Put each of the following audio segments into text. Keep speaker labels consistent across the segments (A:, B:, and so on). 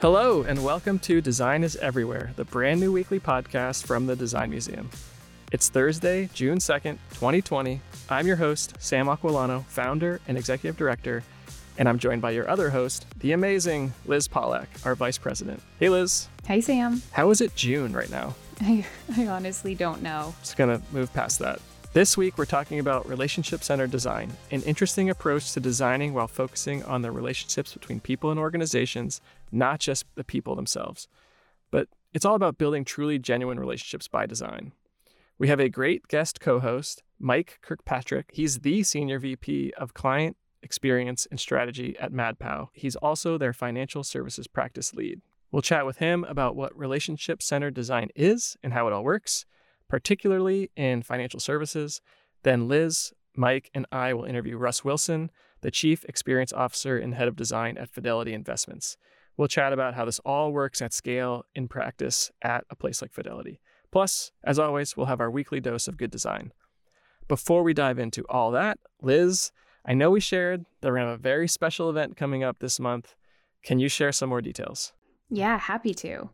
A: Hello, and welcome to Design is Everywhere, the brand new weekly podcast from the Design Museum. It's Thursday, June 2nd, 2020. I'm your host, Sam Aquillano, founder and executive director, and I'm joined by your other host, the amazing Liz Pollack, our vice president. Hey, Liz.
B: Hey, Sam.
A: How is it June right now?
B: I, I honestly don't know.
A: Just gonna move past that. This week, we're talking about relationship centered design, an interesting approach to designing while focusing on the relationships between people and organizations, not just the people themselves. But it's all about building truly genuine relationships by design. We have a great guest co host, Mike Kirkpatrick. He's the Senior VP of Client Experience and Strategy at MadPow. He's also their financial services practice lead. We'll chat with him about what relationship centered design is and how it all works particularly in financial services. Then Liz, Mike, and I will interview Russ Wilson, the Chief Experience Officer and Head of Design at Fidelity Investments. We'll chat about how this all works at scale in practice at a place like Fidelity. Plus, as always, we'll have our weekly dose of good design. Before we dive into all that, Liz, I know we shared that we're going to have a very special event coming up this month. Can you share some more details?
B: Yeah, happy to.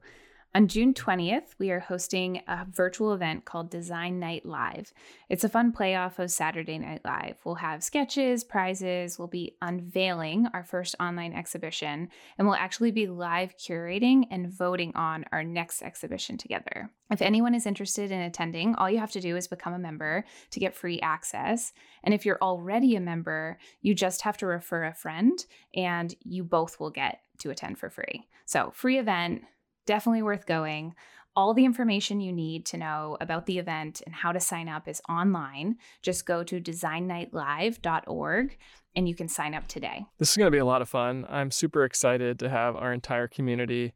B: On June 20th, we are hosting a virtual event called Design Night Live. It's a fun playoff of Saturday Night Live. We'll have sketches, prizes, we'll be unveiling our first online exhibition, and we'll actually be live curating and voting on our next exhibition together. If anyone is interested in attending, all you have to do is become a member to get free access. And if you're already a member, you just have to refer a friend, and you both will get to attend for free. So, free event definitely worth going. All the information you need to know about the event and how to sign up is online. Just go to designnightlive.org and you can sign up today.
A: This is going to be a lot of fun. I'm super excited to have our entire community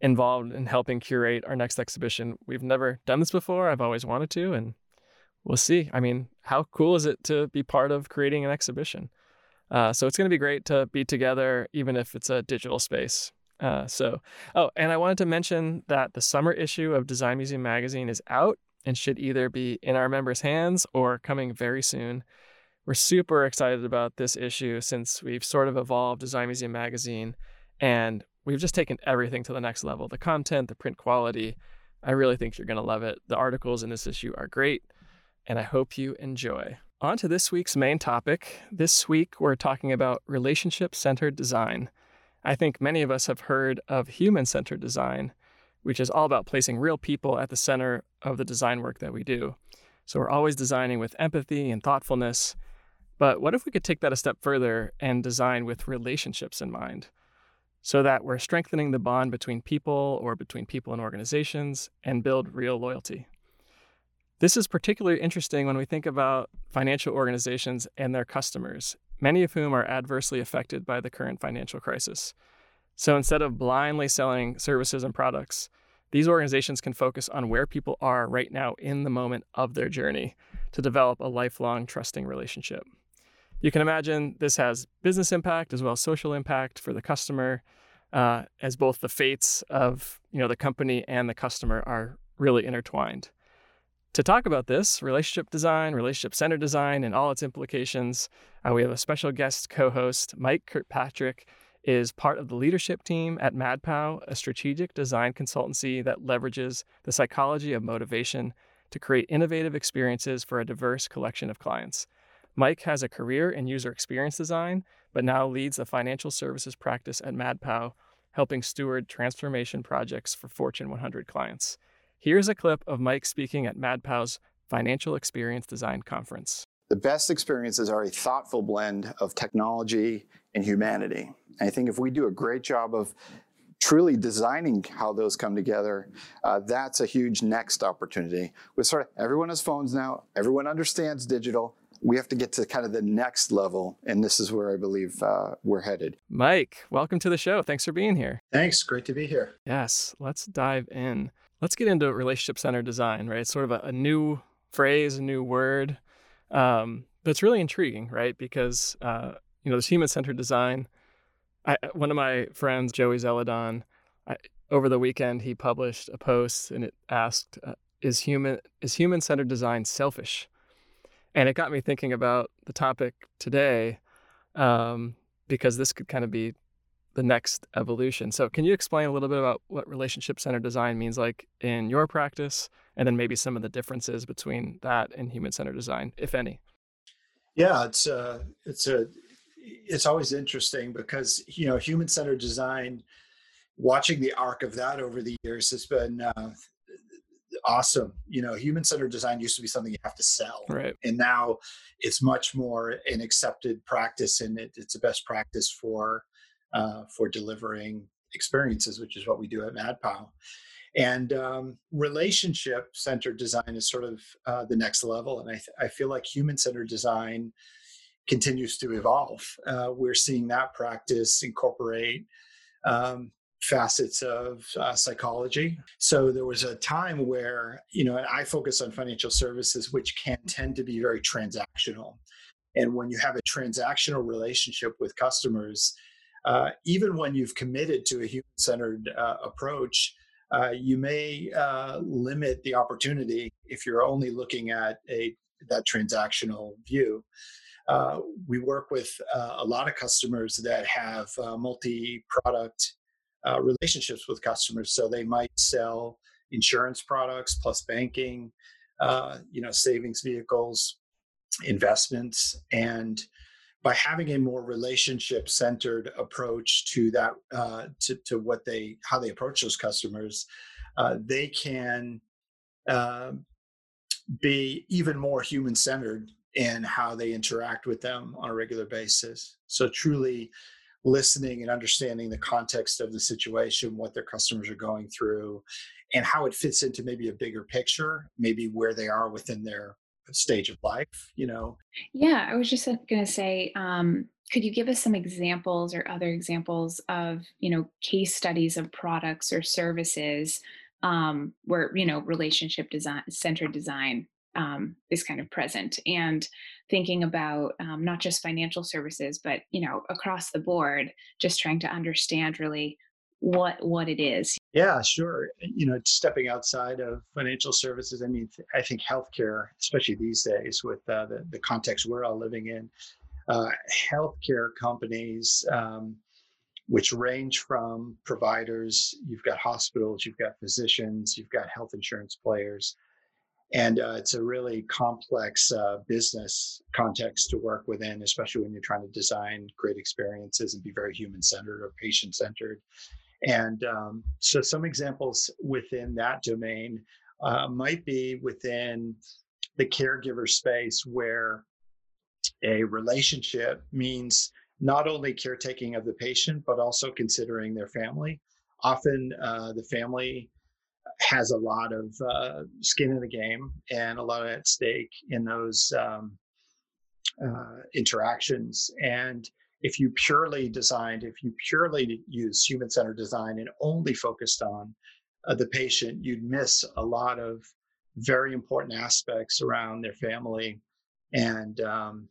A: involved in helping curate our next exhibition. We've never done this before. I've always wanted to, and we'll see. I mean, how cool is it to be part of creating an exhibition? Uh, so it's going to be great to be together, even if it's a digital space. Uh, so, oh, and I wanted to mention that the summer issue of Design Museum Magazine is out and should either be in our members' hands or coming very soon. We're super excited about this issue since we've sort of evolved Design Museum Magazine and we've just taken everything to the next level the content, the print quality. I really think you're going to love it. The articles in this issue are great, and I hope you enjoy. On to this week's main topic. This week, we're talking about relationship centered design. I think many of us have heard of human centered design, which is all about placing real people at the center of the design work that we do. So we're always designing with empathy and thoughtfulness. But what if we could take that a step further and design with relationships in mind? So that we're strengthening the bond between people or between people and organizations and build real loyalty. This is particularly interesting when we think about financial organizations and their customers many of whom are adversely affected by the current financial crisis. So instead of blindly selling services and products, these organizations can focus on where people are right now in the moment of their journey to develop a lifelong trusting relationship. You can imagine this has business impact as well as social impact for the customer, uh, as both the fates of you know the company and the customer are really intertwined. To talk about this, relationship design, relationship centered design, and all its implications, uh, we have a special guest co host. Mike Kirkpatrick is part of the leadership team at MadPow, a strategic design consultancy that leverages the psychology of motivation to create innovative experiences for a diverse collection of clients. Mike has a career in user experience design, but now leads the financial services practice at MadPow, helping steward transformation projects for Fortune 100 clients. Here's a clip of Mike speaking at MadPow's Financial Experience Design Conference.
C: The best experiences are a thoughtful blend of technology and humanity. And I think if we do a great job of truly designing how those come together, uh, that's a huge next opportunity. With sort of everyone has phones now, everyone understands digital. We have to get to kind of the next level, and this is where I believe uh, we're headed.
A: Mike, welcome to the show. Thanks for being here.
D: Thanks. Great to be here.
A: Yes, let's dive in. Let's get into relationship centered design, right? It's sort of a, a new phrase, a new word. Um, but it's really intriguing, right? Because, uh, you know, this human centered design. I, one of my friends, Joey Zeledon, I, over the weekend, he published a post and it asked, uh, is human is human centered design selfish? And it got me thinking about the topic today, um, because this could kind of be the next evolution. So, can you explain a little bit about what relationship centered design means like in your practice, and then maybe some of the differences between that and human centered design, if any?
D: Yeah, it's a uh, it's a it's always interesting because you know human centered design. Watching the arc of that over the years has been uh, awesome. You know, human centered design used to be something you have to sell,
A: right?
D: And now it's much more an accepted practice, and it, it's a best practice for uh, for delivering experiences, which is what we do at MadPow. And um, relationship centered design is sort of uh, the next level. And I, th- I feel like human centered design continues to evolve. Uh, we're seeing that practice incorporate um, facets of uh, psychology. So there was a time where, you know, I focus on financial services, which can tend to be very transactional. And when you have a transactional relationship with customers, uh, even when you've committed to a human centered uh, approach, uh, you may uh, limit the opportunity if you're only looking at a that transactional view. Uh, we work with a lot of customers that have multi-product relationships with customers, so they might sell insurance products plus banking, you know, savings vehicles, investments, and by having a more relationship centered approach to that uh, to, to what they how they approach those customers uh, they can uh, be even more human centered in how they interact with them on a regular basis. So truly listening and understanding the context of the situation what their customers are going through and how it fits into maybe a bigger picture maybe where they are within their stage of life you know?
B: Yeah i was just going to say um, could you give us some examples or other examples of you know case studies of products or services um, where you know relationship design centered design um, is kind of present? And thinking about um, not just financial services but you know across the board just trying to understand really what what it is.
D: Yeah sure you know stepping outside of financial services i mean i think healthcare especially these days with uh, the, the context we're all living in uh, healthcare companies um, which range from providers you've got hospitals you've got physicians you've got health insurance players and uh, it's a really complex uh, business context to work within especially when you're trying to design great experiences and be very human centered or patient centered and um, so some examples within that domain uh, might be within the caregiver space where a relationship means not only caretaking of the patient, but also considering their family. Often uh, the family has a lot of uh, skin in the game and a lot at stake in those um, uh, interactions. And if you purely designed, if you purely use human centered design and only focused on uh, the patient, you'd miss a lot of very important aspects around their family and um,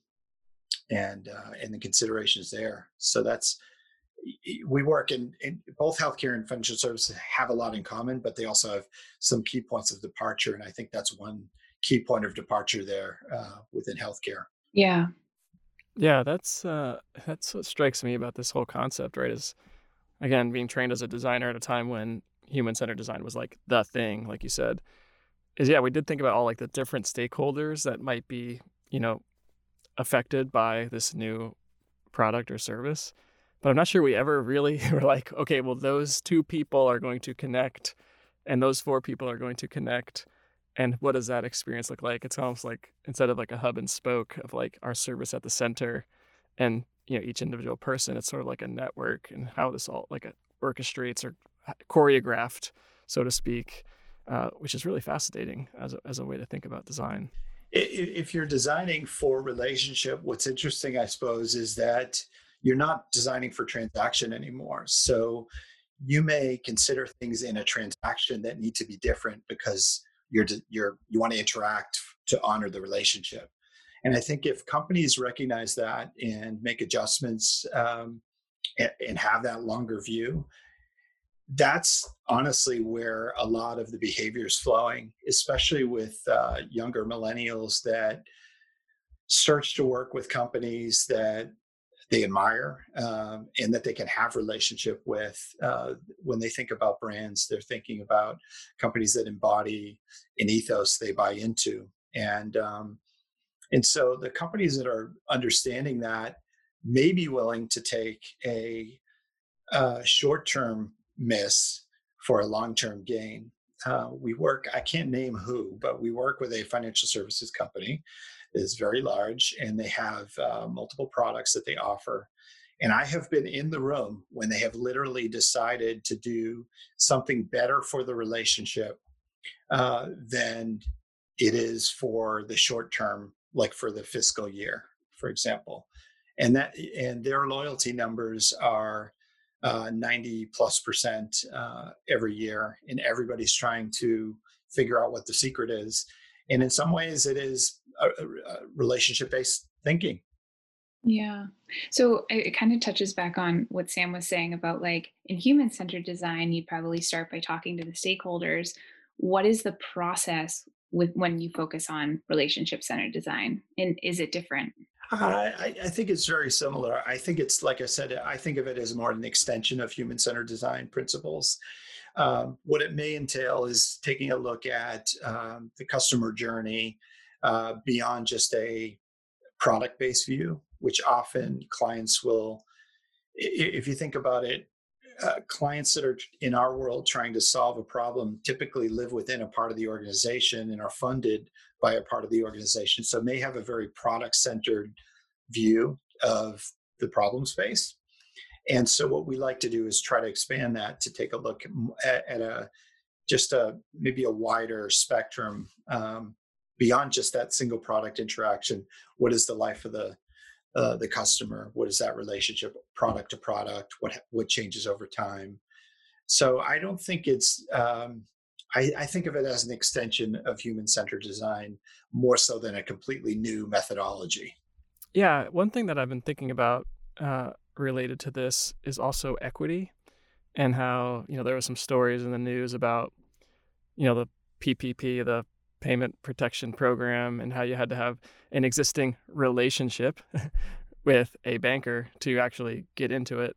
D: and uh, and the considerations there. So that's we work in, in, both healthcare and financial services have a lot in common, but they also have some key points of departure, and I think that's one key point of departure there uh, within healthcare.
B: Yeah,
A: yeah, that's uh, that's what strikes me about this whole concept, right? Is again being trained as a designer at a time when human centered design was like the thing, like you said. Is yeah, we did think about all like the different stakeholders that might be, you know, affected by this new product or service. But I'm not sure we ever really were like, okay, well, those two people are going to connect and those four people are going to connect and what does that experience look like? It's almost like instead of like a hub and spoke of like our service at the center and you know each individual person it's sort of like a network and how this all like orchestrates or choreographed so to speak uh, which is really fascinating as a, as a way to think about design.
D: If you're designing for relationship what's interesting i suppose is that you're not designing for transaction anymore. So you may consider things in a transaction that need to be different because you're you're you want to interact to honor the relationship. And i think if companies recognize that and make adjustments um, and, and have that longer view that's honestly where a lot of the behavior is flowing especially with uh, younger millennials that search to work with companies that they admire um, and that they can have relationship with uh, when they think about brands they're thinking about companies that embody an ethos they buy into. And um, and so the companies that are understanding that may be willing to take a, a short-term miss for a long-term gain. Uh, we work i can't name who but we work with a financial services company is very large and they have uh, multiple products that they offer. And I have been in the room when they have literally decided to do something better for the relationship uh, than it is for the short term, like for the fiscal year, for example. And that and their loyalty numbers are uh, 90 plus percent uh, every year, and everybody's trying to figure out what the secret is. And in some ways, it is relationship based thinking.
B: Yeah. So it kind of touches back on what Sam was saying about like in human centered design, you'd probably start by talking to the stakeholders. What is the process with when you focus on relationship centered design? And is it different?
D: I, I, think it's very similar. I think it's like I said, I think of it as more an extension of human centered design principles. Um, what it may entail is taking a look at um, the customer journey, uh, beyond just a product based view, which often clients will, if you think about it, uh, clients that are in our world trying to solve a problem typically live within a part of the organization and are funded by a part of the organization. So may have a very product centered view of the problem space. And so what we like to do is try to expand that to take a look at, at a just a maybe a wider spectrum um, beyond just that single product interaction what is the life of the uh, the customer? What is that relationship product to product? What what changes over time? So i don't think it's um, I, I, think of it as an extension of human centered design more so than a completely new methodology.
A: Yeah one thing that i've been thinking about uh, related to this is also equity and how you know there were some stories in the news about you know the ppp the payment protection program and how you had to have an existing relationship with a banker to actually get into it.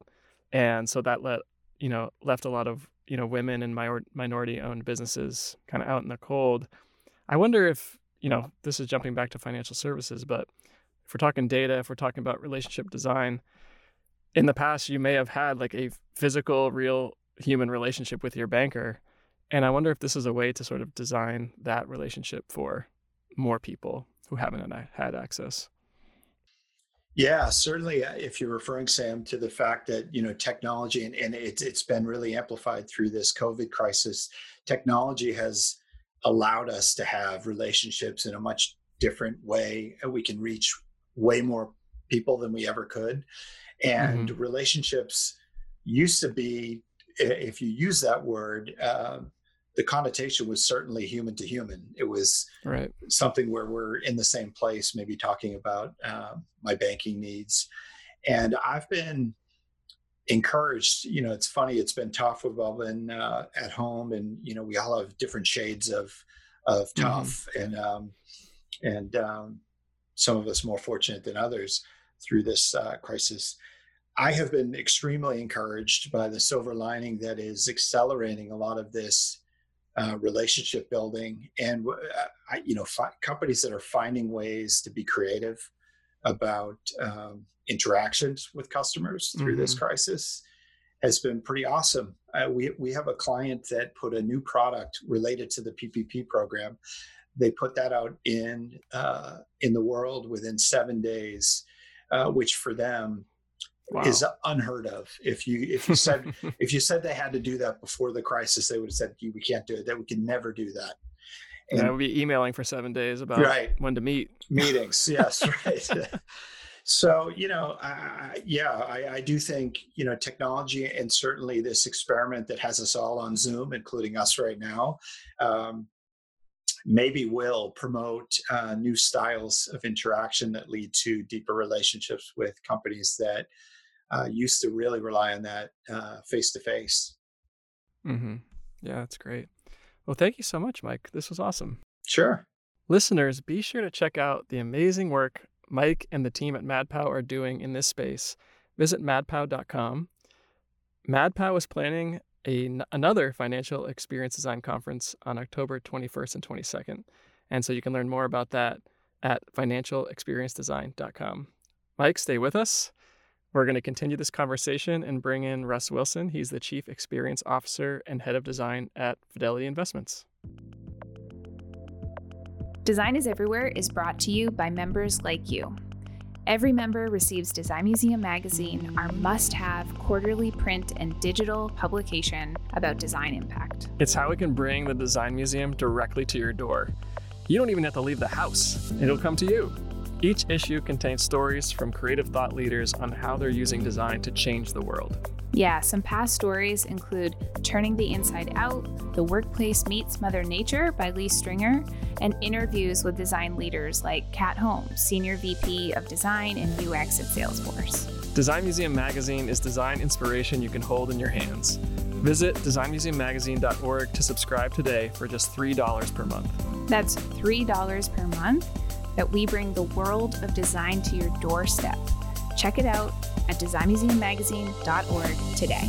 A: And so that let, you know, left a lot of, you know, women and minority owned businesses kind of out in the cold. I wonder if, you know, this is jumping back to financial services, but if we're talking data, if we're talking about relationship design, in the past you may have had like a physical, real human relationship with your banker and I wonder if this is a way to sort of design that relationship for more people who haven't had access.
D: Yeah, certainly. Uh, if you're referring, Sam, to the fact that you know technology and, and it's it's been really amplified through this COVID crisis, technology has allowed us to have relationships in a much different way. We can reach way more people than we ever could, and mm-hmm. relationships used to be, if you use that word, uh, the connotation was certainly human to human. It was
A: right.
D: something where we're in the same place, maybe talking about um, my banking needs. And I've been encouraged. You know, it's funny. It's been tough. We've all been uh, at home, and you know, we all have different shades of of mm-hmm. tough, mm-hmm. and um, and um, some of us more fortunate than others through this uh, crisis. I have been extremely encouraged by the silver lining that is accelerating a lot of this uh, relationship building, and uh, I, you know, fi- companies that are finding ways to be creative about um, interactions with customers through mm-hmm. this crisis has been pretty awesome. Uh, we we have a client that put a new product related to the PPP program. They put that out in uh, in the world within seven days, uh, which for them wow. is unheard of. If you if you said if you said they had to do that before the crisis, they would have said we can't do it. That we can never do that.
A: And yeah, we'll be emailing for seven days about right. when to meet
D: meetings. Yes, right. so you know, I, yeah, I, I, do think you know technology and certainly this experiment that has us all on Zoom, including us right now. Um, maybe will promote uh, new styles of interaction that lead to deeper relationships with companies that uh, used to really rely on that face to face.
A: Yeah, that's great. Well, thank you so much, Mike. This was awesome.
D: Sure.
A: Listeners, be sure to check out the amazing work Mike and the team at MadPow are doing in this space, visit madpow.com. MadPow is planning a, another financial experience design conference on October 21st and 22nd. And so you can learn more about that at financialexperiencedesign.com. Mike, stay with us. We're going to continue this conversation and bring in Russ Wilson. He's the Chief Experience Officer and Head of Design at Fidelity Investments.
B: Design is Everywhere is brought to you by members like you. Every member receives Design Museum Magazine, our must have quarterly print and digital publication about design impact.
A: It's how we can bring the Design Museum directly to your door. You don't even have to leave the house, it'll come to you. Each issue contains stories from creative thought leaders on how they're using design to change the world.
B: Yeah, some past stories include Turning the Inside Out, The Workplace Meets Mother Nature by Lee Stringer, and interviews with design leaders like Kat Holmes, Senior VP of Design and UX at Salesforce.
A: Design Museum Magazine is design inspiration you can hold in your hands. Visit designmuseummagazine.org to subscribe today for just $3 per month.
B: That's $3 per month that we bring the world of design to your doorstep. Check it out at designmuseummagazine.org today.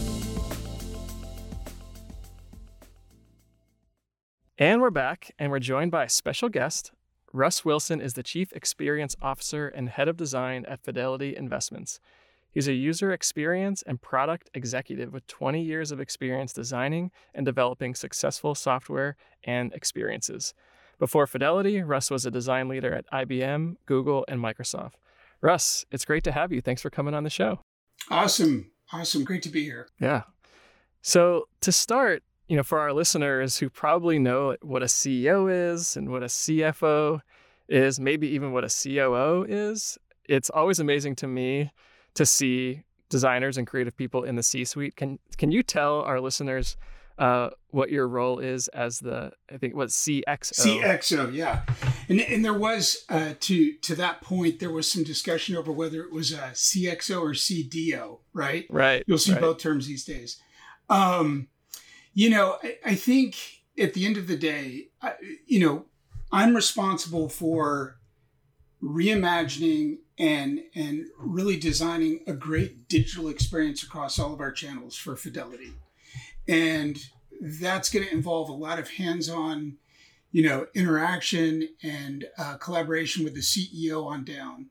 A: And we're back, and we're joined by a special guest. Russ Wilson is the Chief Experience Officer and Head of Design at Fidelity Investments. He's a user experience and product executive with 20 years of experience designing and developing successful software and experiences. Before Fidelity, Russ was a design leader at IBM, Google, and Microsoft. Russ, it's great to have you. Thanks for coming on the show.
E: Awesome. Awesome. Great to be here.
A: Yeah. So, to start, you know, for our listeners who probably know what a CEO is and what a CFO is, maybe even what a COO is, it's always amazing to me to see designers and creative people in the C-suite. Can can you tell our listeners uh, what your role is as the I think what CXO.
E: CXO, yeah, and and there was uh, to to that point there was some discussion over whether it was a CXO or CDO, right?
A: Right.
E: You'll see
A: right.
E: both terms these days. Um, you know, I, I, think at the end of the day, I, you know, I'm responsible for reimagining and and really designing a great digital experience across all of our channels for Fidelity. And that's going to involve a lot of hands-on, you know, interaction and uh, collaboration with the CEO on down.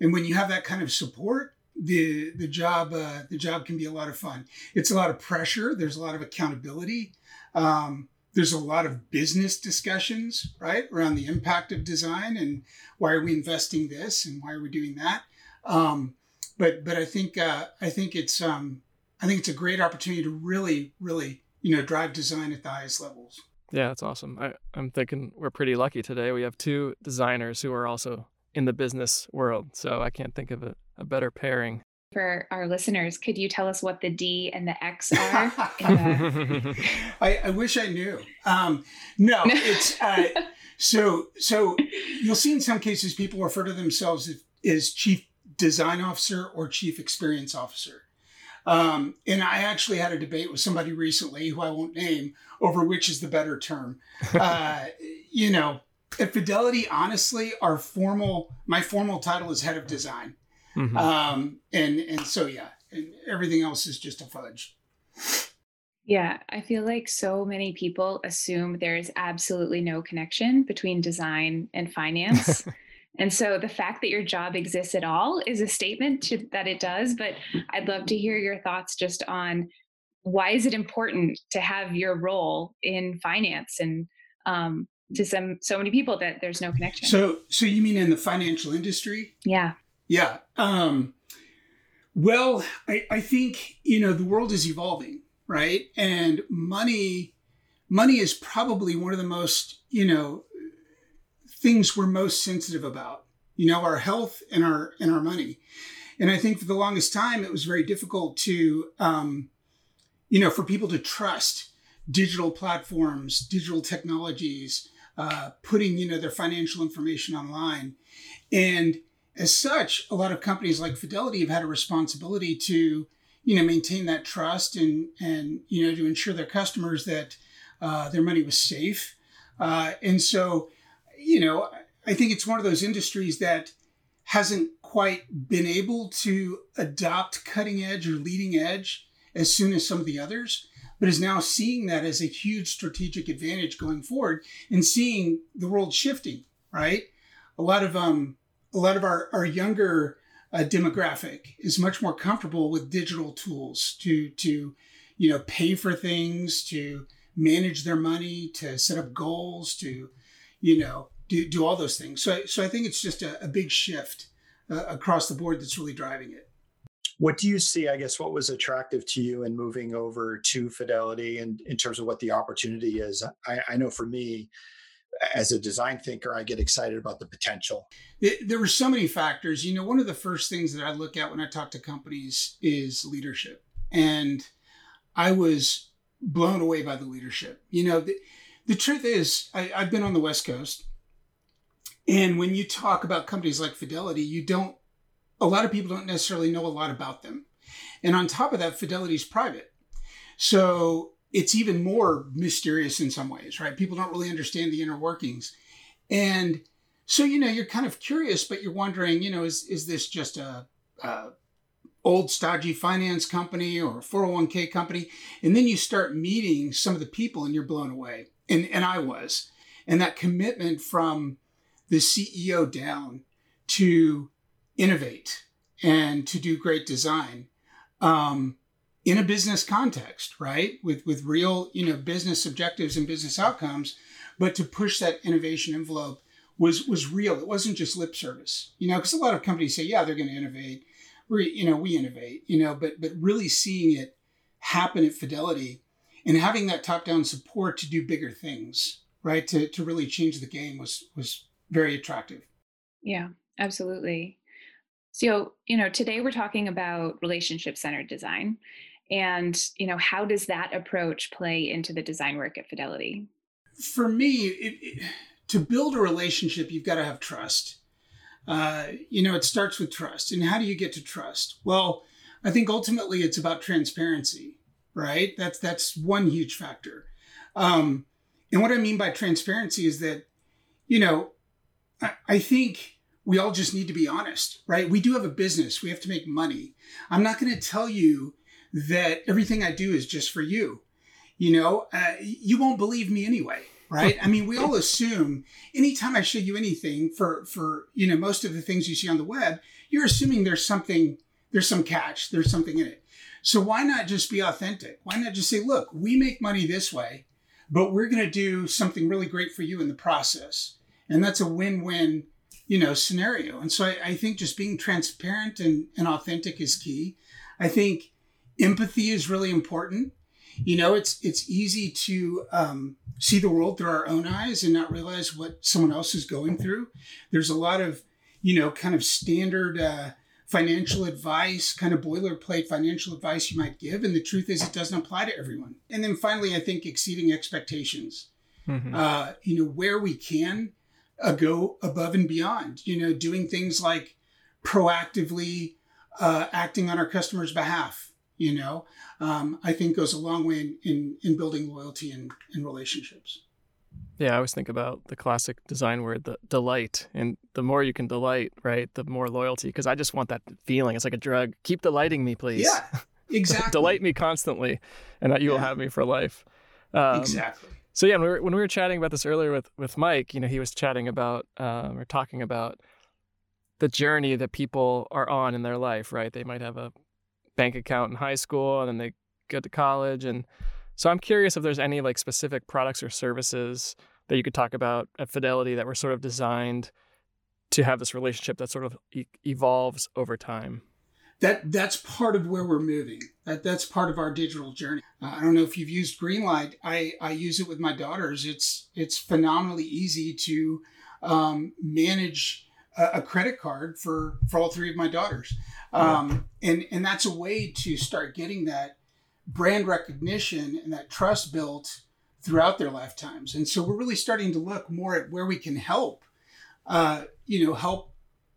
E: And when you have that kind of support, the the job uh, the job can be a lot of fun. It's a lot of pressure. There's a lot of accountability. Um, there's a lot of business discussions, right, around the impact of design and why are we investing this and why are we doing that. Um, but but I think uh, I think it's um, I think it's a great opportunity to really, really, you know, drive design at the highest levels.
A: Yeah, that's awesome. I, I'm thinking we're pretty lucky today. We have two designers who are also in the business world. So I can't think of a, a better pairing.
B: For our listeners, could you tell us what the D and the X are?
E: the... I, I, wish I knew. Um, no, it's uh, so so. You'll see in some cases people refer to themselves as chief design officer or chief experience officer. Um, and I actually had a debate with somebody recently who I won't name over which is the better term. Uh, you know, at Fidelity, honestly, our formal, my formal title is head of design. Mm-hmm. Um, and, and so, yeah, and everything else is just a fudge.
B: Yeah, I feel like so many people assume there is absolutely no connection between design and finance. And so the fact that your job exists at all is a statement to, that it does. But I'd love to hear your thoughts just on why is it important to have your role in finance and um, to some so many people that there's no connection.
E: So, so you mean in the financial industry?
B: Yeah.
E: Yeah. Um, well, I, I think you know the world is evolving, right? And money, money is probably one of the most you know things we're most sensitive about you know our health and our and our money. And i think for the longest time it was very difficult to um, you know for people to trust digital platforms digital technologies uh, putting you know their financial information online. And as such a lot of companies like fidelity have had a responsibility to you know maintain that trust and and you know to ensure their customers that uh, their money was safe. Uh, and so you know, I think it's one of those industries that hasn't quite been able to adopt cutting edge or leading edge as soon as some of the others, but is now seeing that as a huge strategic advantage going forward and seeing the world shifting, right? A lot of um a lot of our, our younger uh, demographic is much more comfortable with digital tools to to you know pay for things, to manage their money, to set up goals, to you know do, do all those things. So so I think it's just a, a big shift uh, across the board that's really driving it.
D: What do you see? I guess what was attractive to you in moving over to Fidelity and in terms of what the opportunity is? I, I know for me, as a design thinker, I get excited about the potential.
E: There were so many factors. You know, one of the first things that I look at when I talk to companies is leadership. And I was blown away by the leadership. You know, the, the truth is, I, I've been on the West Coast. And when you talk about companies like Fidelity, you don't, a lot of people don't necessarily know a lot about them. And on top of that, Fidelity's private. So it's even more mysterious in some ways, right? People don't really understand the inner workings. And so, you know, you're kind of curious, but you're wondering, you know, is, is this just a, a old stodgy finance company or 401k company? And then you start meeting some of the people and you're blown away. And, and I was. And that commitment from the CEO down to innovate and to do great design. Um, in a business context, right? With with real, you know, business objectives and business outcomes, but to push that innovation envelope was was real. It wasn't just lip service, you know, because a lot of companies say, yeah, they're going to innovate. We, you know, we innovate, you know, but but really seeing it happen at Fidelity and having that top down support to do bigger things, right? To to really change the game was was very attractive.
B: Yeah, absolutely. So, you know, today we're talking about relationship centered design and you know how does that approach play into the design work at fidelity?
E: For me it, it, to build a relationship you've got to have trust. Uh, you know it starts with trust. And how do you get to trust? Well i think ultimately it's about transparency right? That's that's one huge factor. Um, and what i mean by transparency is that you know I think we all just need to be honest right we do have a business we have to make money i'm not going to tell you that everything I do is just for you. You know, uh, you won't believe me anyway, right? I mean, we all assume anytime I show you anything for for you know most of the things you see on the web, you're assuming there's something, there's some catch, there's something in it. So why not just be authentic? Why not just say, look, we make money this way, but we're going to do something really great for you in the process, and that's a win-win you know scenario and so I, I, think just being transparent and, and authentic is key i think empathy is really important. You know, it's it's easy to um, see the world through our own eyes and not realize what someone else is going through. There's a lot of, you know, kind of standard uh, financial advice, kind of boilerplate financial advice you might give, and the truth is it doesn't apply to everyone. And then finally, I think exceeding expectations. Mm-hmm. Uh, you know, where we can uh, go above and beyond. You know, doing things like proactively uh, acting on our customers' behalf you know, um, I think goes a long way in, in, in building loyalty and, and relationships.
A: Yeah, I always think about the classic design word, the delight. And the more you can delight, right, the more loyalty. Because I just want that feeling. It's like a drug. Keep delighting me, please.
E: Yeah, exactly.
A: delight me constantly, and that you will have me for life.
E: Um, exactly.
A: So yeah, when we, were, when we were chatting about this earlier with with Mike, you know, he was chatting about um, or talking about the journey that people are on in their life, right? They might have a bank account in high school and then they go to college and so i'm curious if there's any like specific products or services that you could talk about at fidelity that were sort of designed to have this relationship that sort of e- evolves over time
E: that that's part of where we're moving. That that's part of our digital journey. Uh, i don't know if you've used greenlight. I i use it with my daughters. It's it's phenomenally easy to um, manage a, credit card for for all three of my daughters, um, and and that's a way to start getting that brand recognition and that trust built throughout their lifetimes. And so we're really starting to look more at where we can help, uh, you know, help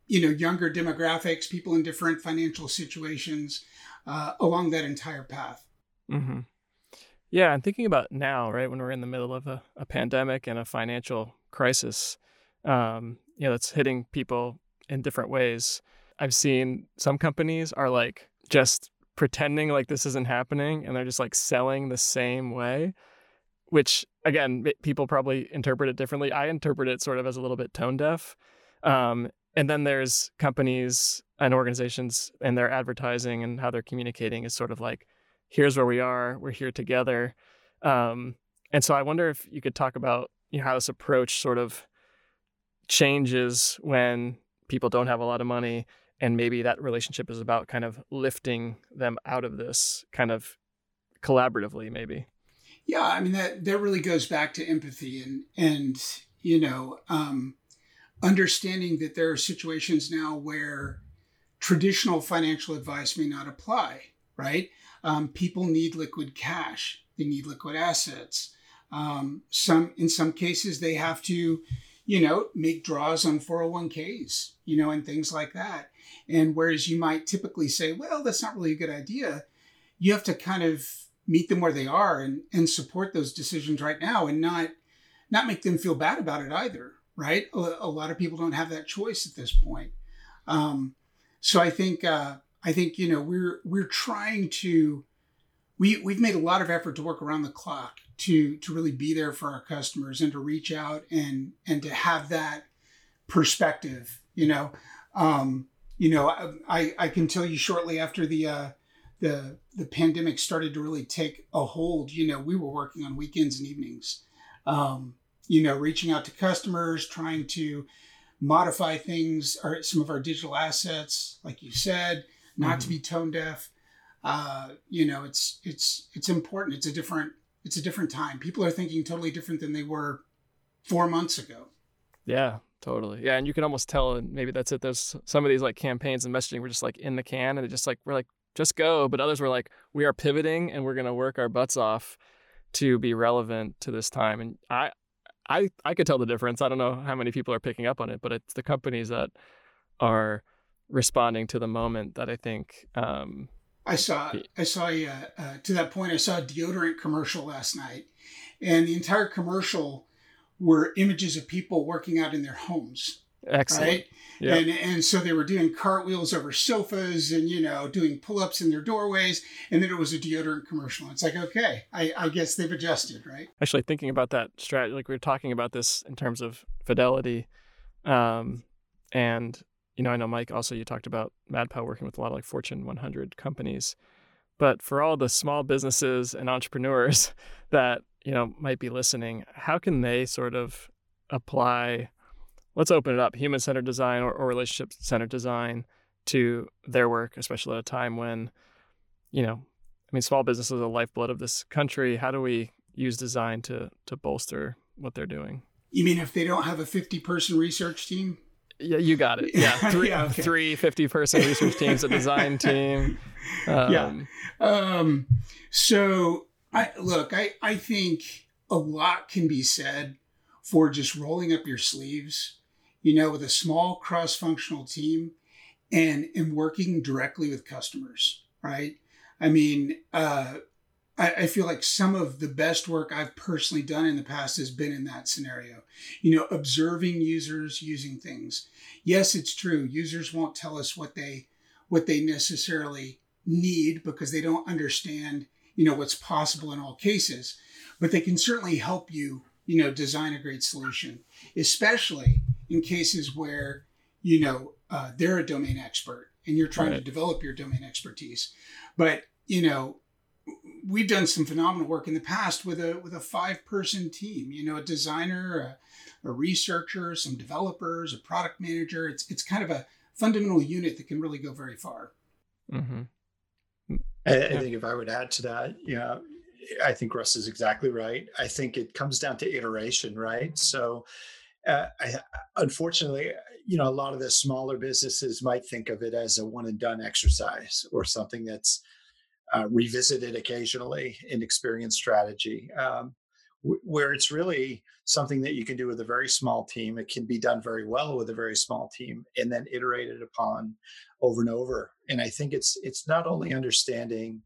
E: you know younger demographics, people in different financial situations uh, along that entire path.
A: Mm-hmm. Yeah, I'm thinking about now, right when we're in the middle of a, a pandemic and a financial crisis. Um, you know that's hitting people in different ways. I've seen some companies are like just pretending like this isn't happening and they're just like selling the same way, which again, people probably interpret it differently. I interpret it sort of as a little bit tone deaf. Um, and then there's companies and organizations and their advertising and how they're communicating is sort of like, here's where we are, we're here together. Um, and so I wonder if you could talk about you know, how this approach sort of changes when people don't have a lot of money and maybe that relationship is about kind of lifting them out of this kind of collaboratively maybe
E: yeah i mean that that really goes back to empathy and and you know um, understanding that there are situations now where traditional financial advice may not apply right? Um, people need liquid cash. They need liquid assets. Um, some in some cases they have to you know make draws on 401ks you know and things like that. And whereas you might typically say, well, that's not really a good idea, you have to kind of meet them where they are and, and support those decisions right now and not not make them feel bad about it either, right? A, lot of people don't have that choice at this point. Um, so I think uh, I think you know we're we're trying to we we've made a lot of effort to work around the clock to to really be there for our customers and to reach out and and to have that perspective you know um, you know, I, I can tell you shortly after the uh, the the pandemic started to really take a hold, you know, we were working on weekends and evenings, um, you know, reaching out to customers, trying to modify things, or some of our digital assets, like you said, not mm-hmm. to be tone deaf. Uh, you know, it's it's it's important. It's a different it's a different time. People are thinking totally different than they were four months ago.
A: Yeah, Totally. Yeah. And you can almost tell, and maybe that's it. There's some of these like campaigns and messaging were just like in the can and it just like, we're like, just go. But others were like, we are pivoting and we're going to work our butts off to be relevant to this time. And I, I, I could tell the difference. I don't know how many people are picking up on it, but it's the companies that are responding to the moment that I think. Um,
E: I saw, I saw, uh, uh, to that point, I saw a deodorant commercial last night, and the entire commercial were images of people working out in their homes.
A: Excellent. Right?
E: And and so they were doing cartwheels over sofas and you know doing pull-ups in their doorways and then it was a deodorant commercial. It's like okay, I, I guess they've adjusted, right?
A: Actually thinking about that strategy like we were talking about this in terms of fidelity. Um, and you know, I know Mike also you talked about MadPow working with a lot of like Fortune 100 companies. But for all the small businesses and entrepreneurs that you know might be listening how can they sort of apply let's open it up. Human centered design or, or relationship centered design to their work especially at a time when you know i mean small business is the lifeblood of this country. How do we use design to to bolster what they're doing?
E: You mean if they don't have a 50 person research team?
A: Yeah you got it. Yeah three, yeah, okay. three 50 person research teams a design team.
E: Um, yeah um, so I look, I, I think a lot can be said for just rolling up your sleeves, you know, with a small cross-functional team and and working directly with customers, right? I mean, uh, I, I feel like some of the best work I've personally done in the past has been in that scenario. You know, observing users using things. Yes, it's true. Users won't tell us what they what they necessarily need because they don't understand you know what's possible in all cases but they can certainly help you you know design a great solution especially in cases where you know uh, they're a domain expert and you're trying right. to develop your domain expertise but you know we've done some phenomenal work in the past with a with a five person team you know a designer a, a researcher some developers a product manager it's it's kind of a fundamental unit that can really go very far
D: mm-hmm. I, I think if I would add to that, you know, I think Russ is exactly right. I think it comes down to iteration, right? So, uh, I, unfortunately, you know, a lot of the smaller businesses might think of it as a one and done exercise or something that's uh, revisited occasionally in experience strategy, um, where it's really something that you can do with a very small team. It can be done very well with a very small team and then iterated upon over and over. And I think it's it's not only understanding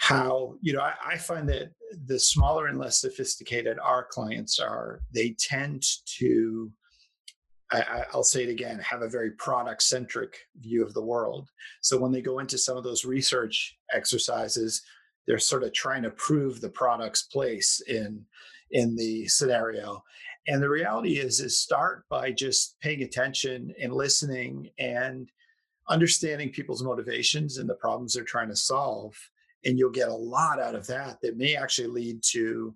D: how you know I, I, find that the smaller and less sophisticated our clients are they tend to I, will say it again, have a very product centric view of the world. So when they go into some of those research exercises, they're sort of trying to prove the product's place in in the scenario. And the reality is, is start by just paying attention and listening and understanding people's motivations and the problems they're trying to solve. And you'll get a lot out of that that may actually lead to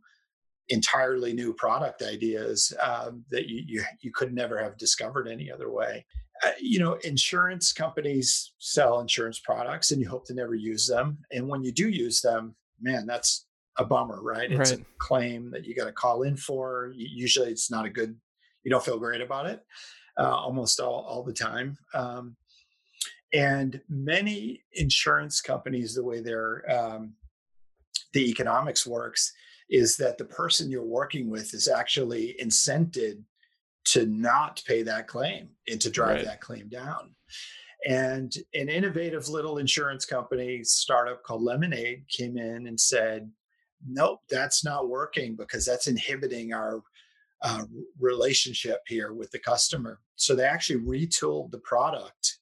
D: entirely new product ideas um, that you, you, you could never have discovered any other way. Uh, you know, insurance companies sell insurance products, and you hope to never use them. And when you do use them, man, that's a bummer, right? It's right. a claim that you got to call in for. Usually, it's not a good. You don't feel great about it. Uh, almost all all the time. Um, and many insurance companies, the way their um, the economics works, is that the person you're working with is actually incented to not pay that claim and to drive right. that claim down. And an innovative little insurance company startup called Lemonade came in and said, Nope, that's not working because that's inhibiting our uh, relationship here with the customer. So they actually retooled the product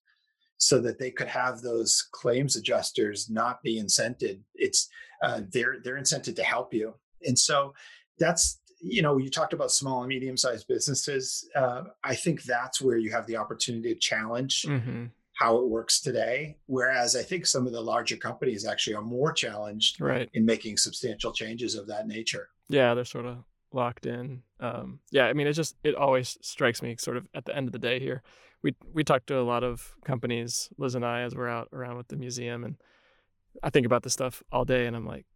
D: so that they could have those claims adjusters not be incented. It's uh, they're they're incented to help you and so that's you know you talked about small and medium sized businesses uh, i think that's where you have the opportunity to challenge mm-hmm. how it works today whereas i think some of the larger companies actually are more challenged
A: right.
D: in making substantial changes of that nature
A: yeah they're sort of locked in um, yeah i mean it just it always strikes me sort of at the end of the day here we we talked to a lot of companies liz and i as we're out around with the museum and i think about this stuff all day and i'm like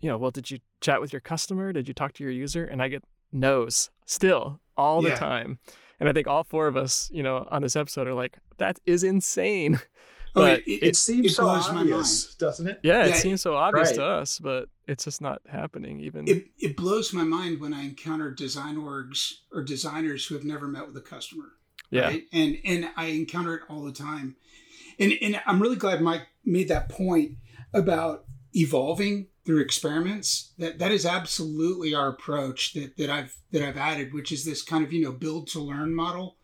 A: you know, well, did you chat with your customer? Did you talk to your user? And I get no's still all the yeah. time. And I think all four of us, you know, on this episode are like, that is insane.
D: Oh, but it, it, it seems it so obvious, doesn't it?
A: Yeah, yeah it seems so obvious right. to us, but it's just not happening. Even
E: it, it blows my mind when I encounter design orgs or designers who have never met with a customer.
A: Yeah,
E: right? and and I encounter it all the time, and and I'm really glad Mike made that point about evolving through experiments. That that is absolutely our approach that, that i've that i've added which is this kind of you know build to learn model.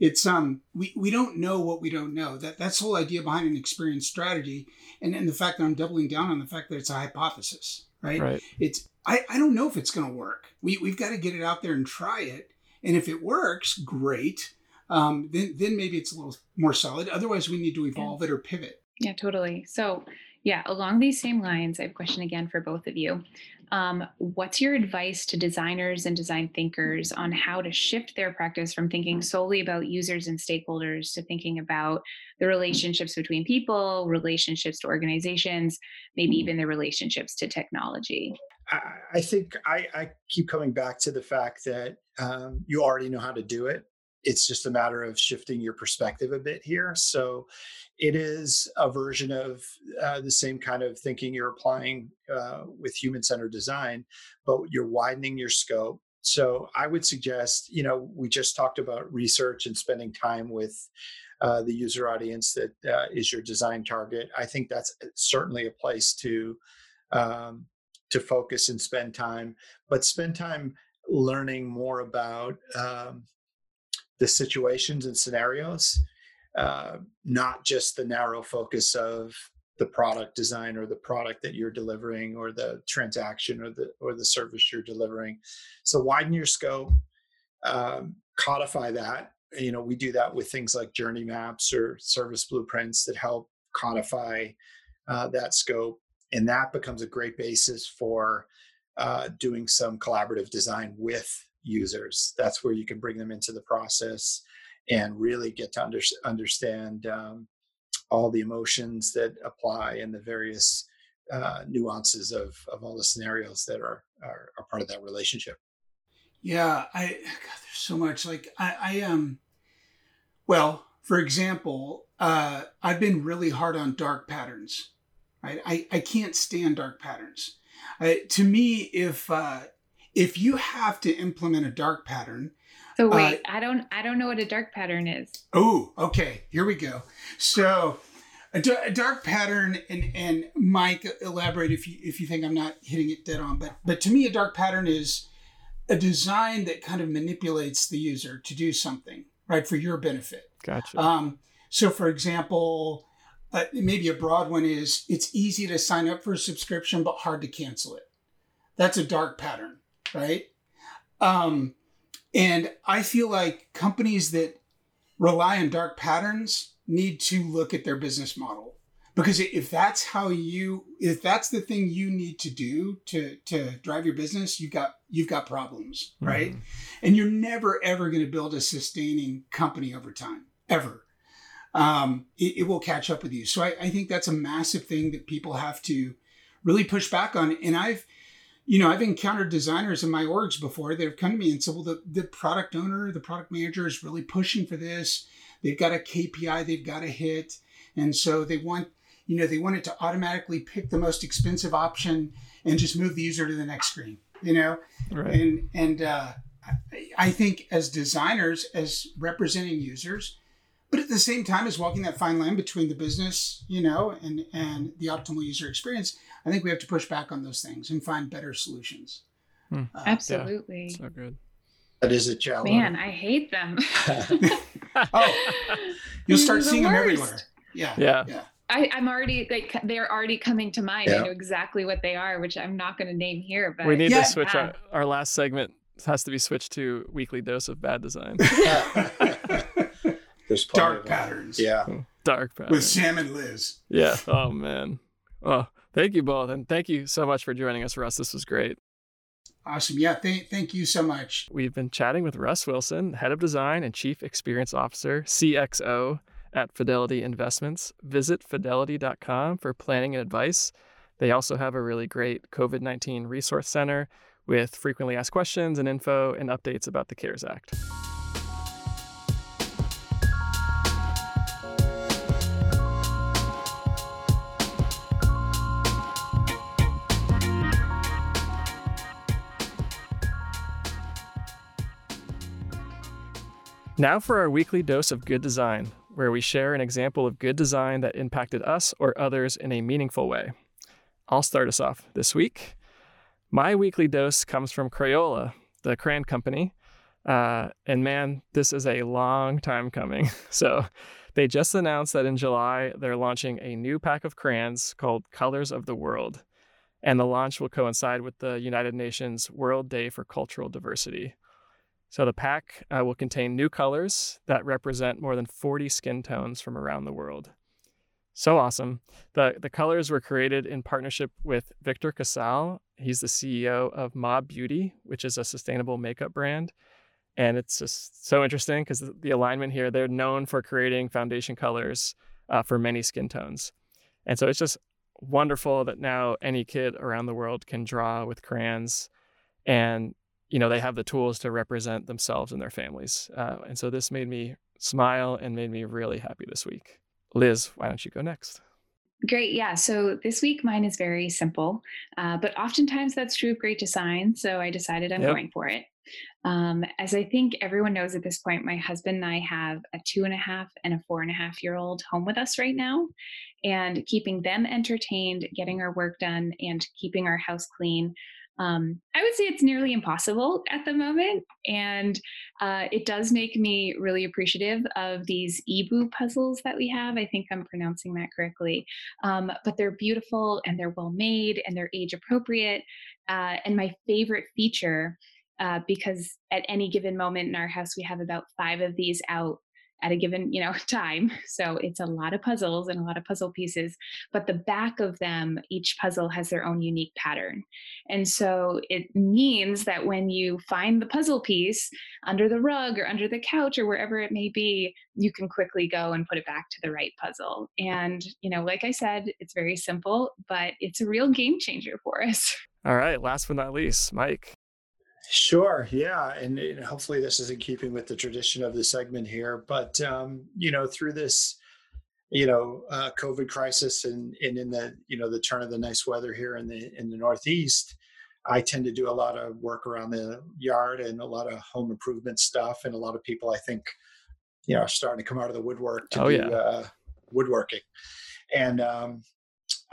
E: It's um we, we don't know what we don't know. That that's the whole idea behind an experience strategy and and the fact that i'm doubling down on the fact that it's a hypothesis right,
A: right.
E: it's i i don't know if it's going to work. We we've got to get it out there and try it. And if it works great um then then maybe it's a little more solid otherwise we need to evolve yeah. it or pivot
B: yeah totally so yeah, along these same lines, I have a question again for both of you. Um, what's your advice to designers and design thinkers on how to shift their practice from thinking solely about users and stakeholders to thinking about the relationships between people, relationships to organizations, maybe even the relationships to technology?
D: I think I, I keep coming back to the fact that um, you already know how to do it it's just a matter of shifting your perspective a bit here. So it is a version of uh, the same kind of thinking you're applying uh, with human centered design, but you're widening your scope. So I would suggest, you know, we just talked about research and spending time with uh, the user audience that uh, is your design target. I think that's uh, certainly a place to um, to focus and spend time, but spend time learning more about um, the situations and scenarios, uh, not just the narrow focus of the product design or the product that you're delivering or the transaction or the or the service you're delivering. So widen your scope, um, codify that. You know, we do that with things like journey maps or service blueprints that help codify uh, that scope, and that becomes a great basis for uh, doing some collaborative design with users. That's where you can bring them into the process and really get to under, understand um, all the emotions that apply and the various uh, nuances of, of all the scenarios that are, are, are part of that relationship.
E: Yeah, I God, there's so much. Like I, I um, well, for example, uh, I've been really hard on dark patterns. Right, I I can't stand dark patterns. I, to me, if uh, if you have to implement a dark pattern
B: so wait uh, i don't i don't know what a dark pattern is
E: oh okay here we go so a, a dark pattern and and mike elaborate if you if you think i'm not hitting it dead on but but to me a dark pattern is a design that kind of manipulates the user to do something right, for your benefit.
A: Gotcha.
E: Um, so, for example, uh, maybe a broad one is it's easy to sign up for a subscription, but hard to cancel it. That's a dark pattern, right? Um, and I feel like companies that rely on dark patterns need to look at their business model. Because if that's how you if that's the thing you need to do to to drive your business you've got you've got problems right? Mm-hmm. and you're never ever going to build a sustaining company over time ever. Um, it, it, will catch up with you. So I, I think that's a massive thing that people have to really push back on. And i've you know, I've encountered designers in my orgs before that have come to me and said, well, the, the product owner, the product manager is really pushing for this. They've got a KPI they've got to hit. And so they want, you know, they want it to automatically pick the most expensive option and just move the user to the next screen, you know? Right. And, and, uh, I think as designers, as representing users, but at the same time as walking that fine line between the business, you know, and and the optimal user experience, I think we have to push back on those things and find better solutions.
B: Hmm. Uh, Absolutely.
A: Yeah, so good.
D: That is a challenge.
B: Man, I hate them.
E: oh, you'll start seeing the them everywhere. Yeah.
A: Yeah.
E: Yeah.
B: I, am already like they're already coming to mind. Yeah. I know exactly what they are, which I'm not going to name here. But
A: we need yeah. to switch our, our last segment has to be switched to weekly dose of bad design.
D: There's
E: dark patterns.
D: Yeah.
A: Dark patterns.
E: With Sam and Liz.
A: Yeah. Oh man. Oh, thank you both. And thank you so much for joining us, Russ. This was great.
E: Awesome. Yeah. Th- thank you so much.
A: We've been chatting with Russ Wilson, Head of Design and Chief Experience Officer, CXO at Fidelity Investments. Visit fidelity.com for planning and advice. They also have a really great COVID 19 resource center with frequently asked questions and info and updates about the CARES Act. Now for our weekly dose of good design, where we share an example of good design that impacted us or others in a meaningful way. I'll start us off this week. My weekly dose comes from Crayola, the crayon company. Uh, and man, this is a long time coming. So they just announced that in July, they're launching a new pack of crayons called Colors of the World. And the launch will coincide with the United Nations World Day for Cultural Diversity. So the pack uh, will contain new colors that represent more than 40 skin tones from around the world. So awesome. The, the colors were created in partnership with Victor Casale. He's the CEO of Mob Beauty, which is a sustainable makeup brand. And it's just so interesting because the, alignment here, they're known for creating foundation colors uh, for many skin tones. And so it's just wonderful that now any kid around the world can draw with crayons and you know they have the tools to represent themselves and their families uh, and so this made me smile and made me really happy this week liz why don't you go next
B: Great. Yeah. So this week mine is very simple, uh, but oftentimes that's true of great design. So I decided I'm yep. going for it. Um, as I think everyone knows at this point, my husband and I have a two and a half and a four and a half year old home with us right now. And keeping them entertained, getting our work done, and keeping our house clean um, I would say it's nearly impossible at the moment. And uh, it does make me really appreciative of these eeBoo puzzles that we have. I think I'm pronouncing that correctly. Um, but they're beautiful and they're well made and they're age appropriate. Uh, and my favorite feature, uh, because at any given moment in our house, we have about five of these out at a given you know time. So it's a lot of puzzles and a lot of puzzle pieces but the back of them each puzzle has their own unique pattern. And so it means that when you find the puzzle piece under the rug or under the couch or wherever it may be you can quickly go and put it back to the right puzzle. And you know like i said it's very simple but it's a real game changer for us.
A: All right last but not least mike
D: Sure. Yeah. And, and, hopefully this is in keeping with the tradition of the segment here. But, um, you know, through this, you know, uh, COVID crisis and, and in the, you know, the turn of the nice weather here in the, in the Northeast, I tend to do a lot of work around the yard and a lot of home improvement stuff. And a lot of people, I think, you know, are starting to come out of the woodwork to
A: oh,
D: do
A: yeah.
D: uh, woodworking. And, um,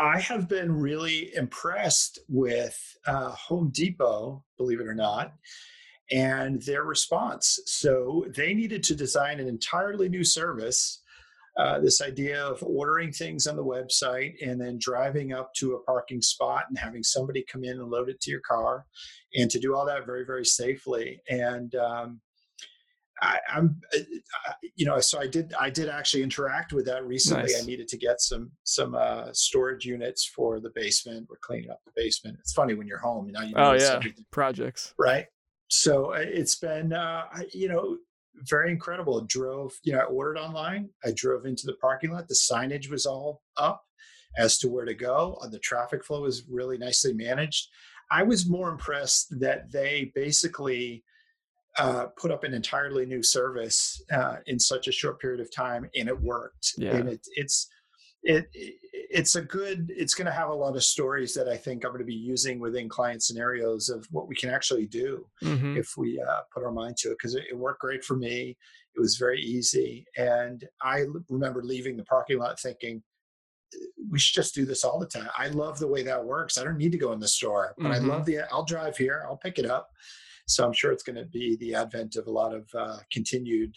D: I have been really impressed with uh, Home Depot, believe it or not. and their response. So they needed to design an entirely new service. Uh, this idea of ordering things on the website and then driving up to a parking spot and having somebody come in and load it to your car, and to do all that very, very safely. And um, I, am uh, you know, so I did, I did actually interact with that recently. Nice. I needed to get some, some uh, storage units for the basement. We're cleaning up the basement. It's funny when you're home, you know, you
A: oh yeah, everything. projects,
D: right? So uh, it's been, uh, you know, very incredible. I drove, you know, I ordered online. I drove into the parking lot. The signage was all up as to where to go. Uh, the traffic flow was really nicely managed. I was more impressed that they basically uh, put up an entirely new service uh, in such a short period of time, and it worked. Yeah. And it, it's it it's a good. It's going to have a lot of stories that I think I'm going to be using within client scenarios of what we can actually do mm-hmm. if we uh, put our mind to it. Because it, it worked great for me. It was very easy, and I remember leaving the parking lot thinking, we should just do this all the time. I love the way that works. I don't need to go in the store, but mm-hmm. I love the. I'll drive here. I'll pick it up, so I'm sure it's going to be the advent of a lot of uh, continued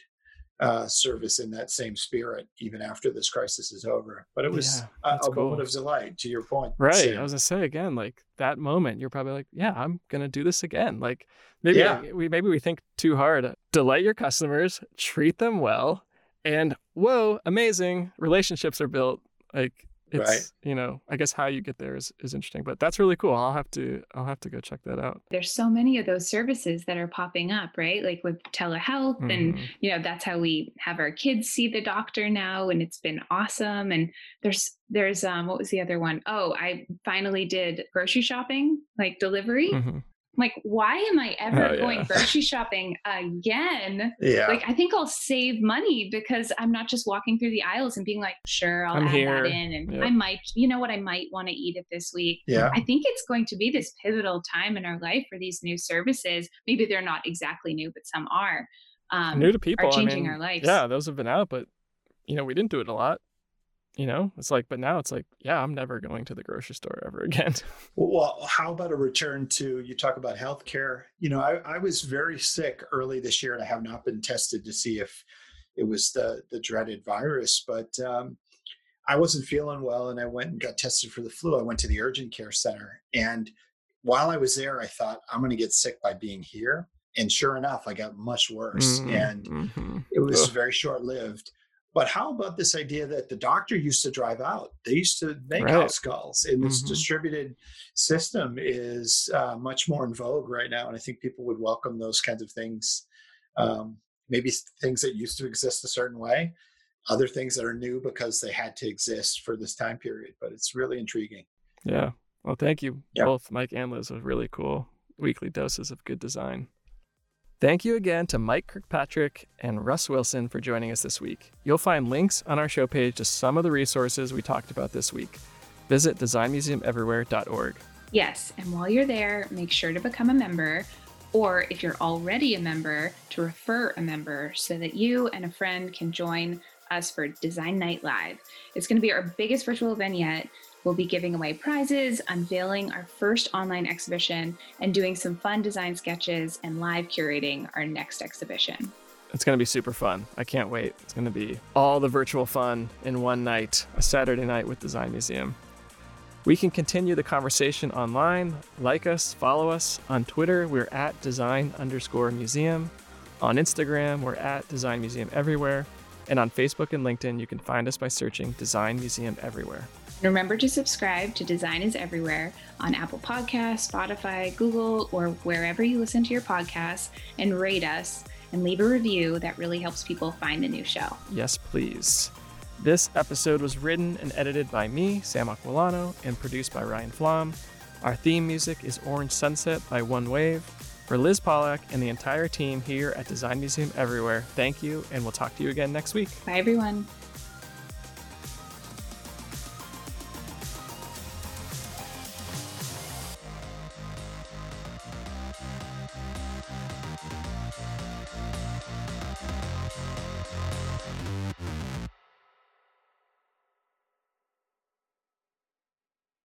D: uh, service in that same spirit even after this crisis is over. But it was yeah, a, a cool. moment of delight, to your point.
A: Right. Sam. I was gonna say again, like that moment, you're probably like, yeah, I'm gonna do this again. Like maybe yeah. we maybe we think too hard. Delight your customers, treat them well, and whoa, amazing relationships are built. Like it's right. you know i guess how you get there is, is interesting but that's really cool i'll have to i'll have to go check that out
B: there's so many of those services that are popping up right like with telehealth mm-hmm. and you know that's how we have our kids see the doctor now and it's been awesome and there's there's um what was the other one? Oh, i finally did grocery shopping like delivery mm-hmm like, why am I ever oh, going grocery shopping again? Yeah. Like, I think I'll save money because I'm not just walking through the aisles and being like, sure, I'll I'm add here. that in. And yep. I might, you know what, I might want to eat it this week. Yeah. I think it's going to be this pivotal time in our life for these new services. Maybe they're not exactly new, but some are.
A: Um, new to people.
B: Are changing
A: I mean,
B: our lives.
A: Yeah, those have been out, but, you know, we didn't do it a lot you know it's like but now it's like yeah i'm never going to the grocery store ever again
D: well how about a return to you talk about healthcare you know I, I was very sick early this year and i have not been tested to see if it was the the dreaded virus but um, i wasn't feeling well and i went and got tested for the flu i went to the urgent care center and while i was there i thought i'm going to get sick by being here and sure enough i got much worse mm-hmm. and mm-hmm. it was Ugh. very short lived but how about this idea that the doctor used to drive out? They used to make right. house calls, and this mm-hmm. distributed system is uh, much more in vogue right now. And I think people would welcome those kinds of things. Um, maybe things that used to exist a certain way, other things that are new because they had to exist for this time period. But it's really intriguing.
A: Yeah. Well, thank you yep. both, Mike and Liz, with really cool weekly doses of good design. Thank you again to Mike Kirkpatrick and Russ Wilson for joining us this week. You'll find links on our show page to some of the resources we talked about this week. Visit designmuseumeverywhere.org.
B: Yes, and while you're there, make sure to become a member, or if you're already a member, to refer a member so that you and a friend can join us for Design Night Live. It's going to be our biggest virtual event yet. We'll be giving away prizes, unveiling our first online exhibition, and doing some fun design sketches and live curating our next exhibition.
A: It's going to be super fun. I can't wait. It's going to be all the virtual fun in one night, a Saturday night with Design Museum. We can continue the conversation online. Like us, follow us. On Twitter, we're at design underscore museum. On Instagram, we're at Design Museum Everywhere. And on Facebook and LinkedIn, you can find us by searching Design Museum Everywhere.
B: Remember to subscribe to Design is Everywhere on Apple Podcasts, Spotify, Google, or wherever you listen to your podcasts, and rate us and leave a review that really helps people find the new show.
A: Yes, please. This episode was written and edited by me, Sam Aquillano, and produced by Ryan Flom. Our theme music is Orange Sunset by One Wave. For Liz Pawlak and the entire team here at Design Museum Everywhere, thank you, and we'll talk to you again next week.
B: Bye, everyone.